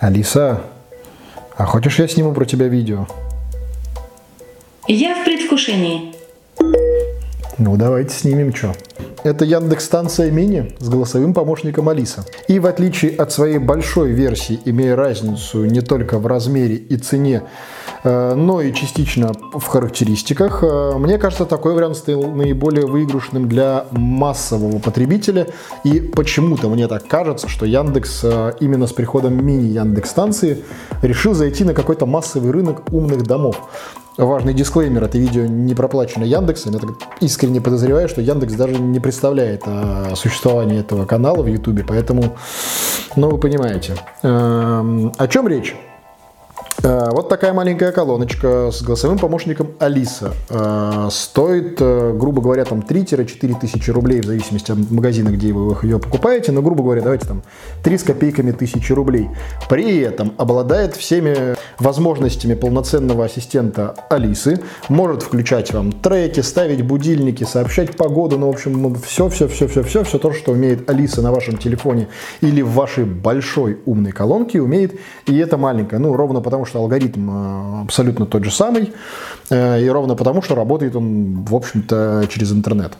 Алиса, а хочешь я сниму про тебя видео? Я в предвкушении. Ну, давайте снимем что. Это Яндекс станция мини с голосовым помощником Алиса. И в отличие от своей большой версии, имея разницу не только в размере и цене, но и частично в характеристиках, э, мне кажется, такой вариант стал наиболее выигрышным для массового потребителя. И почему-то мне так кажется, что Яндекс э, именно с приходом мини Яндекс станции решил зайти на какой-то массовый рынок умных домов важный дисклеймер, это видео не проплачено Яндексом. Я искренне подозреваю, что Яндекс даже не представляет о существовании этого канала в Ютубе, поэтому, ну, вы понимаете. Эм, о чем речь? Э, вот такая маленькая колоночка с голосовым помощником Алиса. Э, стоит, э, грубо говоря, там 3-4 тысячи рублей, в зависимости от магазина, где вы ее покупаете. Но, грубо говоря, давайте там 3 с копейками тысячи рублей. При этом обладает всеми возможностями полноценного ассистента Алисы. Может включать вам треки, ставить будильники, сообщать погоду. Ну, в общем, все-все-все-все-все, все то, что умеет Алиса на вашем телефоне или в вашей большой умной колонке, умеет и это маленькая. Ну, ровно потому, что алгоритм э, абсолютно тот же самый, э, и ровно потому, что работает он, в общем-то, через интернет.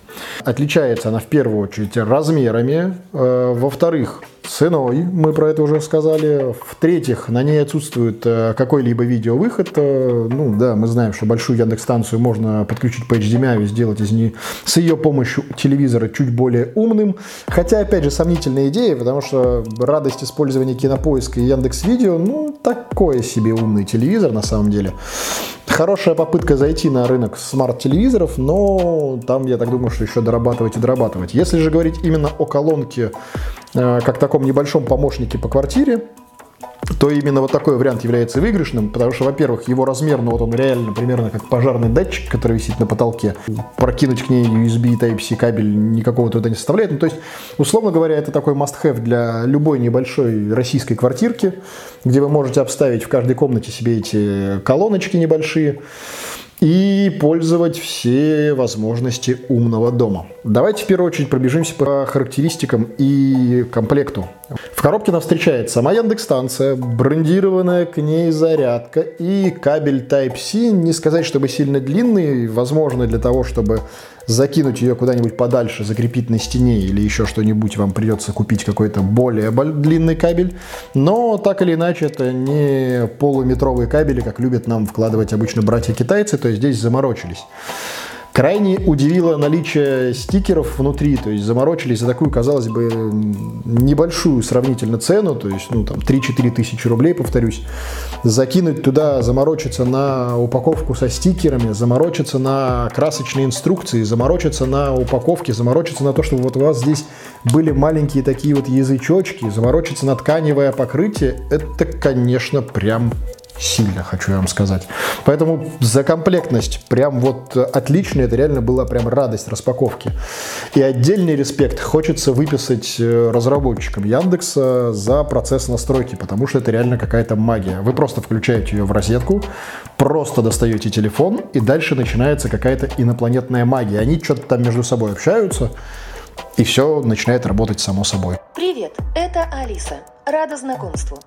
Отличается она в первую очередь размерами, э, во-вторых, ценой, мы про это уже сказали. В-третьих, на ней отсутствует э, какой-либо видеовыход. Э, ну да, мы знаем, что большую Яндекс-станцию можно подключить по HDMI и сделать из нее с ее помощью телевизора чуть более умным. Хотя, опять же, сомнительная идея, потому что радость использования кинопоиска и Яндекс Видео, ну, такое себе умный телевизор на самом деле. Хорошая попытка зайти на рынок смарт-телевизоров, но там, я так думаю, что еще дорабатывать и дорабатывать. Если же говорить именно о колонке как таком небольшом помощнике по квартире, то именно вот такой вариант является выигрышным, потому что, во-первых, его размер, ну вот он реально примерно как пожарный датчик, который висит на потолке. Прокинуть к ней USB Type-C кабель никакого труда не составляет. Ну, то есть, условно говоря, это такой must-have для любой небольшой российской квартирки, где вы можете обставить в каждой комнате себе эти колоночки небольшие и пользовать все возможности умного дома. Давайте в первую очередь пробежимся по характеристикам и комплекту. В коробке нам встречает сама Яндекс-станция, брендированная к ней зарядка и кабель Type-C. Не сказать, чтобы сильно длинный, возможно, для того, чтобы закинуть ее куда-нибудь подальше, закрепить на стене или еще что-нибудь, вам придется купить какой-то более длинный кабель. Но так или иначе, это не полуметровые кабели, как любят нам вкладывать обычно братья-китайцы, то есть здесь заморочились. Крайне удивило наличие стикеров внутри, то есть заморочились за такую, казалось бы, небольшую сравнительно цену, то есть, ну, там, 3-4 тысячи рублей, повторюсь, закинуть туда, заморочиться на упаковку со стикерами, заморочиться на красочные инструкции, заморочиться на упаковке, заморочиться на то, чтобы вот у вас здесь были маленькие такие вот язычочки, заморочиться на тканевое покрытие, это, конечно, прям сильно, хочу вам сказать. Поэтому за комплектность прям вот отличная, это реально была прям радость распаковки. И отдельный респект хочется выписать э, разработчикам Яндекса за процесс настройки, потому что это реально какая-то магия. Вы просто включаете ее в розетку, просто достаете телефон, и дальше начинается какая-то инопланетная магия. Они что-то там между собой общаются, и все начинает работать само собой. Привет, это Алиса. Рада знакомству.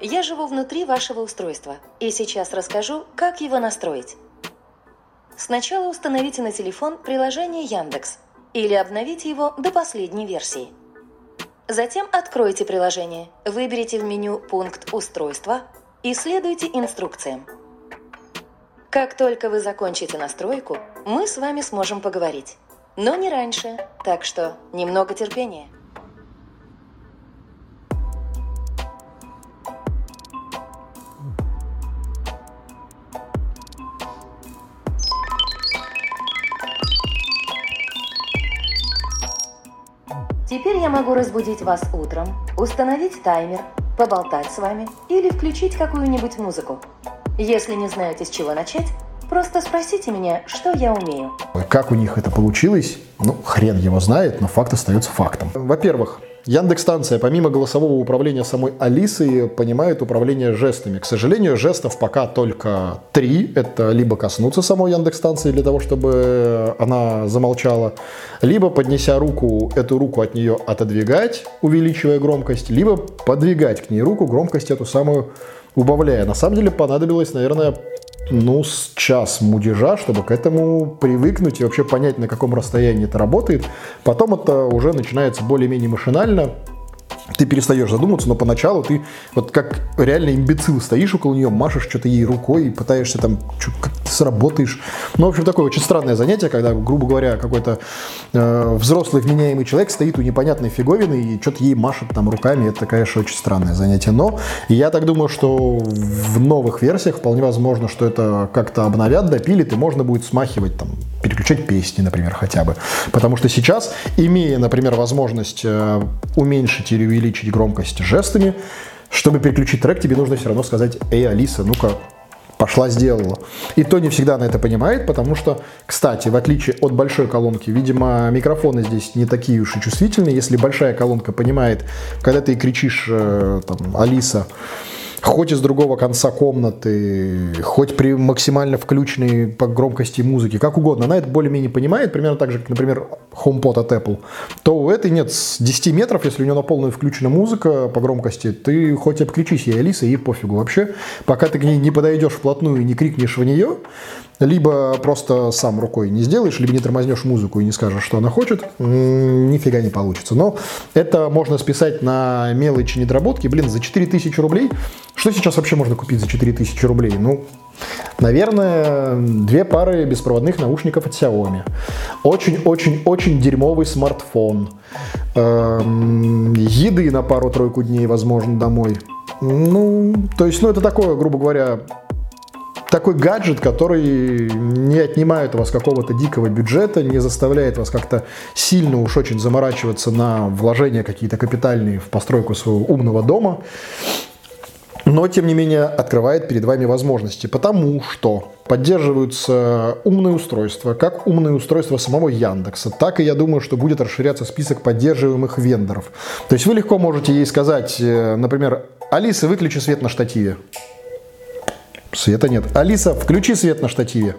Я живу внутри вашего устройства и сейчас расскажу, как его настроить. Сначала установите на телефон приложение Яндекс или обновите его до последней версии. Затем откройте приложение, выберите в меню пункт «Устройство» и следуйте инструкциям. Как только вы закончите настройку, мы с вами сможем поговорить. Но не раньше, так что немного терпения. Теперь я могу разбудить вас утром, установить таймер, поболтать с вами или включить какую-нибудь музыку. Если не знаете, с чего начать, просто спросите меня, что я умею. Как у них это получилось, ну, хрен его знает, но факт остается фактом. Во-первых, Яндекс-станция, помимо голосового управления самой Алисой, понимает управление жестами. К сожалению, жестов пока только три. Это либо коснуться самой Яндекс-станции для того, чтобы она замолчала, либо, поднеся руку, эту руку от нее отодвигать, увеличивая громкость, либо подвигать к ней руку, громкость эту самую убавляя. На самом деле понадобилось, наверное, ну, с час мудежа, чтобы к этому привыкнуть и вообще понять, на каком расстоянии это работает. Потом это уже начинается более-менее машинально, ты перестаешь задумываться, но поначалу ты вот как реально имбецил стоишь около нее, машешь что-то ей рукой и пытаешься там, сработаешь. Ну, в общем, такое очень странное занятие, когда, грубо говоря, какой-то э, взрослый вменяемый человек стоит у непонятной фиговины и что-то ей машет там руками. Это, конечно, очень странное занятие. Но я так думаю, что в новых версиях вполне возможно, что это как-то обновят, допилит, и можно будет смахивать там переключать песни, например, хотя бы. Потому что сейчас, имея, например, возможность э, уменьшить или увеличить громкость жестами, чтобы переключить трек, тебе нужно все равно сказать «Эй, Алиса, ну-ка, пошла, сделала». И то не всегда она это понимает, потому что, кстати, в отличие от большой колонки, видимо, микрофоны здесь не такие уж и чувствительные. Если большая колонка понимает, когда ты кричишь э, там, «Алиса», хоть из другого конца комнаты, хоть при максимально включенной по громкости музыки, как угодно, она это более-менее понимает, примерно так же, как, например, HomePod от Apple, то у этой нет с 10 метров, если у нее на полную включена музыка по громкости, ты хоть обключись ей, Алиса, ей пофигу вообще. Пока ты к ней не подойдешь вплотную и не крикнешь в нее, либо просто сам рукой не сделаешь, либо не тормознешь музыку и не скажешь, что она хочет, нифига не получится. Но это можно списать на мелочи недоработки. Блин, за 4000 рублей, что сейчас вообще можно купить за 4000 рублей? Ну, Наверное, две пары беспроводных наушников от Xiaomi. Очень-очень-очень дерьмовый смартфон. Эм, еды на пару-тройку дней, возможно, домой. Ну, то есть, ну, это такое, грубо говоря, такой гаджет, который не отнимает у вас какого-то дикого бюджета, не заставляет вас как-то сильно уж очень заморачиваться на вложения какие-то капитальные в постройку своего умного дома, но, тем не менее, открывает перед вами возможности, потому что поддерживаются умные устройства, как умные устройства самого Яндекса, так и я думаю, что будет расширяться список поддерживаемых вендоров. То есть вы легко можете ей сказать, э, например, Алиса, выключи свет на штативе. Света нет. Алиса, включи свет на штативе.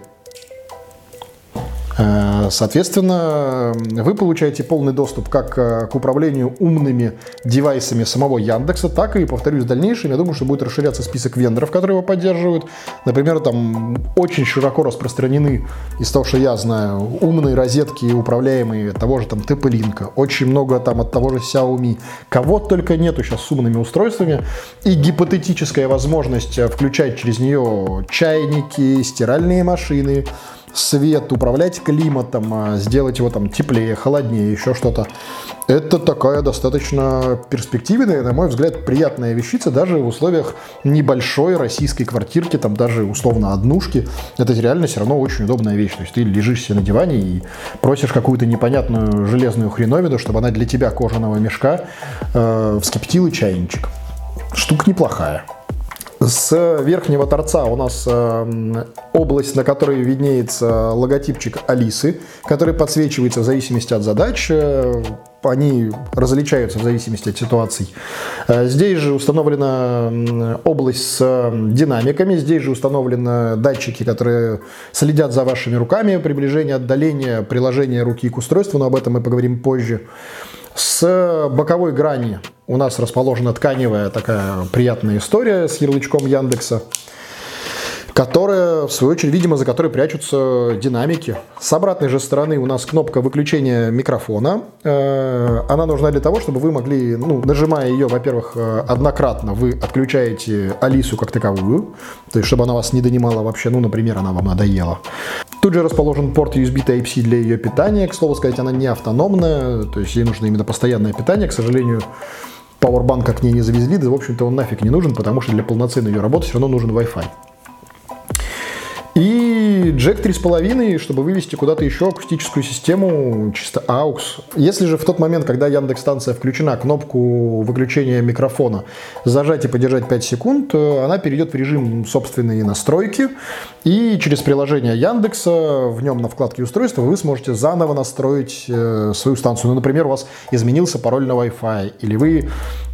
Соответственно, вы получаете полный доступ как э, к управлению умными девайсами самого Яндекса, так и, повторюсь, в дальнейшем, я думаю, что будет расширяться список вендоров, которые его поддерживают. Например, там очень широко распространены, из того, что я знаю, умные розетки, управляемые того же там TP-Link, очень много там от того же Xiaomi. Кого только нету сейчас с умными устройствами. И гипотетическая возможность э, включать через нее чайники, стиральные машины, свет, управлять климатом, а, сделать его там теплее, холоднее, еще что-то. Это такая достаточно перспективная, на мой взгляд, приятная вещица даже в условиях небольшой российской квартирки, там даже условно однушки. Это реально все равно очень удобная вещь. То есть ты лежишь себе на диване и просишь какую-то непонятную железную хреновину, чтобы она для тебя кожаного мешка э, вскипятила чайничек. Штука неплохая. С верхнего торца у нас э, область, на которой виднеется логотипчик Алисы, который подсвечивается в зависимости от задач. Э, они различаются в зависимости от ситуаций. Э, здесь же установлена область с динамиками, здесь же установлены датчики, которые следят за вашими руками, приближение, отдаление, приложение руки к устройству, но об этом мы поговорим позже. С боковой грани у нас расположена тканевая такая приятная история с ярлычком Яндекса, которая, в свою очередь, видимо, за которой прячутся динамики. С обратной же стороны у нас кнопка выключения микрофона. Э, она нужна для того, чтобы вы могли, ну, нажимая ее, во-первых, э, однократно, вы отключаете Алису как таковую, то есть чтобы она вас не донимала вообще, ну, например, она вам надоела. Тут же расположен порт USB Type-C для ее питания. К слову сказать, она не автономная, то есть ей нужно именно постоянное питание. К сожалению, Powerbank к ней не завезли, да, в общем-то, он нафиг не нужен, потому что для полноценной ее работы все равно нужен Wi-Fi. И И джек 3.5, чтобы вывести куда-то еще акустическую систему, чисто AUX. Если же в тот момент, когда Яндекс-станция включена, кнопку выключения микрофона зажать и подержать 5 секунд, она перейдет в режим собственной настройки. И через приложение Яндекса в нем на вкладке устройства вы сможете заново настроить э, свою станцию. Ну, например, у вас изменился пароль на Wi-Fi, или вы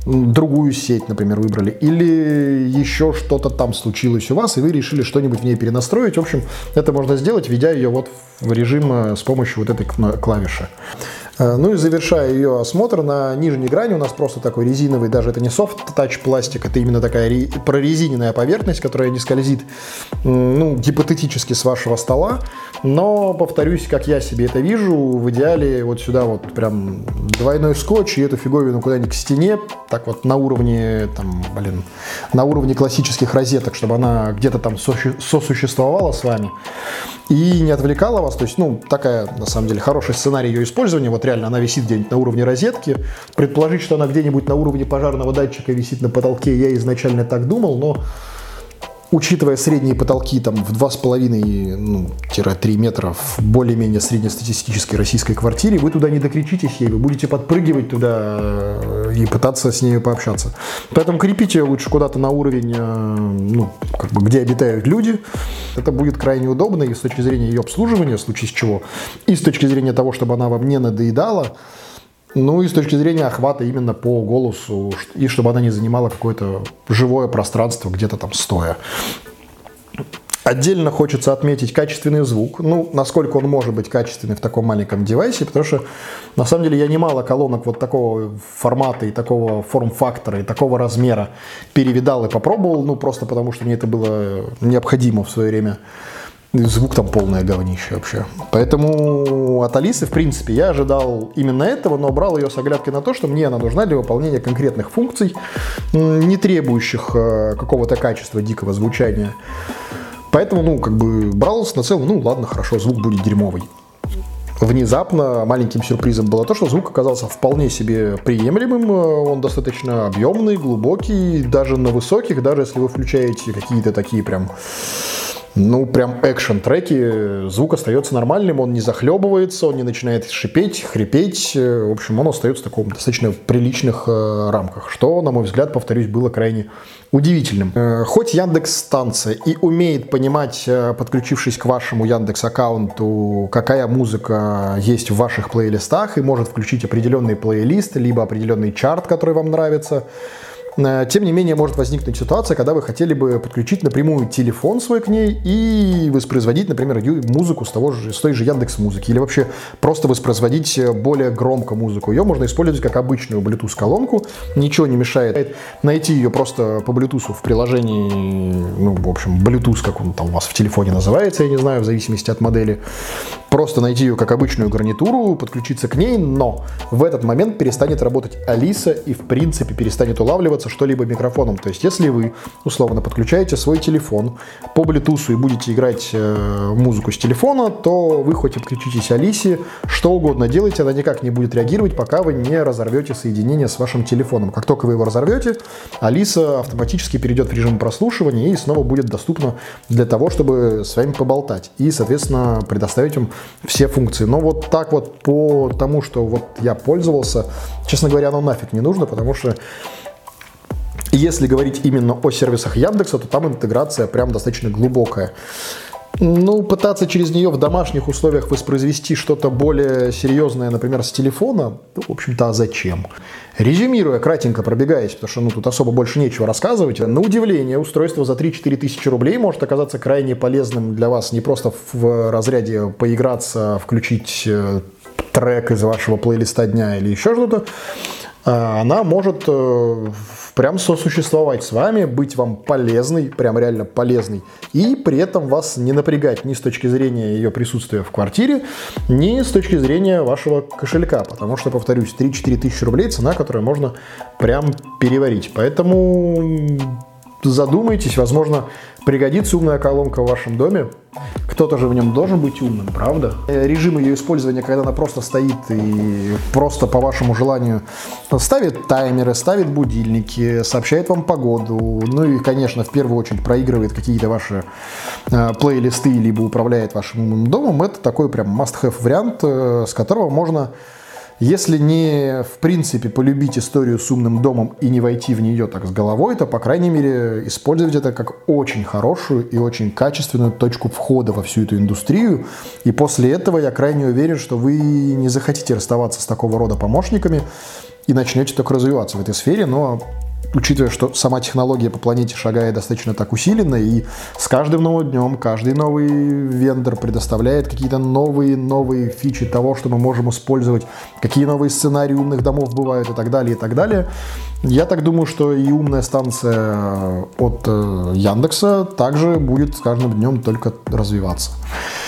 другую сеть, например, выбрали, или еще что-то там случилось у вас, и вы решили что-нибудь в ней перенастроить. В общем, это можно сделать, введя ее вот в режим э, с помощью вот этой клавиши. Э, ну и завершая ее осмотр, на нижней грани у нас просто такой резиновый, даже это не софт-тач пластик, это именно такая ре- прорезиненная поверхность, которая не скользит, ну, гипотетически с вашего стола. Но, повторюсь, как я себе это вижу, в идеале вот сюда вот прям двойной скотч и эту фиговину куда-нибудь к стене, так вот на уровне, там, блин, на уровне классических розеток, чтобы она где-то там сосуществовала с вами и не отвлекала вас. То есть, ну, такая, на самом деле, хороший сценарий ее использования. Вот реально она висит где-нибудь на уровне розетки. Предположить, что она где-нибудь на уровне пожарного датчика висит на потолке, я изначально так думал, но учитывая средние потолки там в 2,5-3 ну, метра в более-менее среднестатистической российской квартире, вы туда не докричитесь ей, вы будете подпрыгивать туда э, и пытаться с ней пообщаться. Поэтому крепите лучше куда-то на уровень, э, ну, как бы, где обитают люди. Это будет крайне удобно и с точки зрения ее обслуживания, в случае с чего, и с точки зрения того, чтобы она вам не надоедала, ну и с точки зрения охвата именно по голосу, и чтобы она не занимала какое-то живое пространство где-то там стоя. Отдельно хочется отметить качественный звук. Ну, насколько он может быть качественный в таком маленьком девайсе, потому что, на самом деле, я немало колонок вот такого формата и такого форм-фактора и такого размера перевидал и попробовал, ну, просто потому что мне это было необходимо в свое время. Звук там полное говнище вообще. Поэтому от Алисы, в принципе, я ожидал именно этого, но брал ее с оглядкой на то, что мне она нужна для выполнения конкретных функций, не требующих э, какого-то качества дикого звучания. Поэтому, ну, как бы брал с нацелом, ну, ладно, хорошо, звук будет дерьмовый. Внезапно маленьким сюрпризом было то, что звук оказался вполне себе приемлемым. Он достаточно объемный, глубокий, даже на высоких, даже если вы включаете какие-то такие прям ну, прям экшен треки, звук остается нормальным, он не захлебывается, он не начинает шипеть, хрипеть. В общем, он остается в таком достаточно приличных э, рамках, что, на мой взгляд, повторюсь, было крайне удивительным. Э, хоть Яндекс станция и умеет понимать, э, подключившись к вашему Яндекс аккаунту, какая музыка есть в ваших плейлистах и может включить определенный плейлист, либо определенный чарт, который вам нравится, тем не менее, может возникнуть ситуация, когда вы хотели бы подключить напрямую телефон свой к ней и воспроизводить, например, музыку с, того же, с той же Яндекс Музыки, или вообще просто воспроизводить э, более громко музыку. Ее можно использовать как обычную Bluetooth-колонку, ничего не мешает найти ее просто по Bluetooth в приложении, ну, в общем, Bluetooth, как он там у вас в телефоне называется, я не знаю, в зависимости от модели. Просто найти ее как обычную гарнитуру, подключиться к ней, но в этот момент перестанет работать Алиса и, в принципе, перестанет улавливаться пользоваться что-либо микрофоном. То есть, если вы, условно, подключаете свой телефон по Bluetooth и будете играть э, музыку с телефона, то вы хоть подключитесь Алисе, что угодно делайте, она никак не будет реагировать, пока вы не разорвете соединение с вашим телефоном. Как только вы его разорвете, Алиса автоматически перейдет в режим прослушивания и снова будет доступна для того, чтобы с вами поболтать и, соответственно, предоставить вам все функции. Но вот так вот по тому, что вот я пользовался, честно говоря, оно нафиг не нужно, потому что если говорить именно о сервисах Яндекса, то там интеграция прям достаточно глубокая. Ну, пытаться через нее в домашних условиях воспроизвести что-то более серьезное, например, с телефона, ну, в общем-то, а зачем? Резюмируя, кратенько пробегаясь, потому что ну, тут особо больше нечего рассказывать, на удивление, устройство за 3-4 тысячи рублей может оказаться крайне полезным для вас не просто в разряде поиграться, включить э, трек из вашего плейлиста дня или еще что-то, она может э, прям сосуществовать с вами, быть вам полезной, прям реально полезной, и при этом вас не напрягать ни с точки зрения ее присутствия в квартире, ни с точки зрения вашего кошелька, потому что, повторюсь, 3-4 тысячи рублей цена, которую можно прям переварить. Поэтому задумайтесь, возможно, пригодится умная колонка в вашем доме. Кто-то же в нем должен быть умным, правда? Э, режим ее использования, когда она просто стоит и просто по вашему желанию ставит таймеры, ставит будильники, сообщает вам погоду, ну и, конечно, в первую очередь проигрывает какие-то ваши э, плейлисты, либо управляет вашим умным домом, это такой прям must-have вариант, э, с которого можно если не, в принципе, полюбить историю с умным домом и не войти в нее так с головой, то, по крайней мере, использовать это как очень хорошую и очень качественную точку входа во всю эту индустрию. И после этого я крайне уверен, что вы не захотите расставаться с такого рода помощниками и начнете только развиваться в этой сфере, но учитывая, что сама технология по планете шагает достаточно так усиленно, и с каждым новым днем каждый новый вендор предоставляет какие-то новые-новые фичи того, что мы можем использовать, какие новые сценарии умных домов бывают и так далее, и так далее. Я так думаю, что и умная станция от э, Яндекса также будет с каждым днем только развиваться.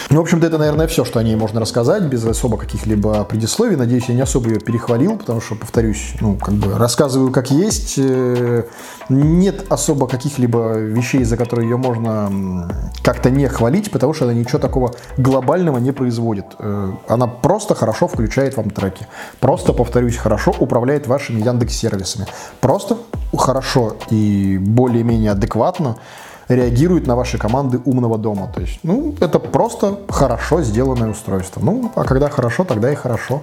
Ну, в общем-то, это, наверное, все, что о ней можно рассказать, без особо каких-либо предисловий. Надеюсь, я не особо ее перехвалил, потому что, повторюсь, ну, как бы рассказываю как есть. Э, нет особо каких-либо вещей, за которые ее можно как-то не хвалить, потому что она ничего такого глобального не производит. Э, она просто хорошо включает вам треки. Просто, повторюсь, хорошо управляет вашими Яндекс-сервисами. Просто хорошо и более-менее адекватно реагирует на ваши команды умного дома. То есть, ну, это просто хорошо сделанное устройство. Ну, а когда хорошо, тогда и хорошо.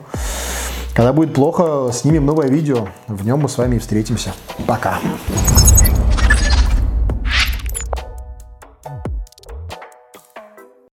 Когда будет плохо, снимем новое видео. В нем мы с вами и встретимся. Пока.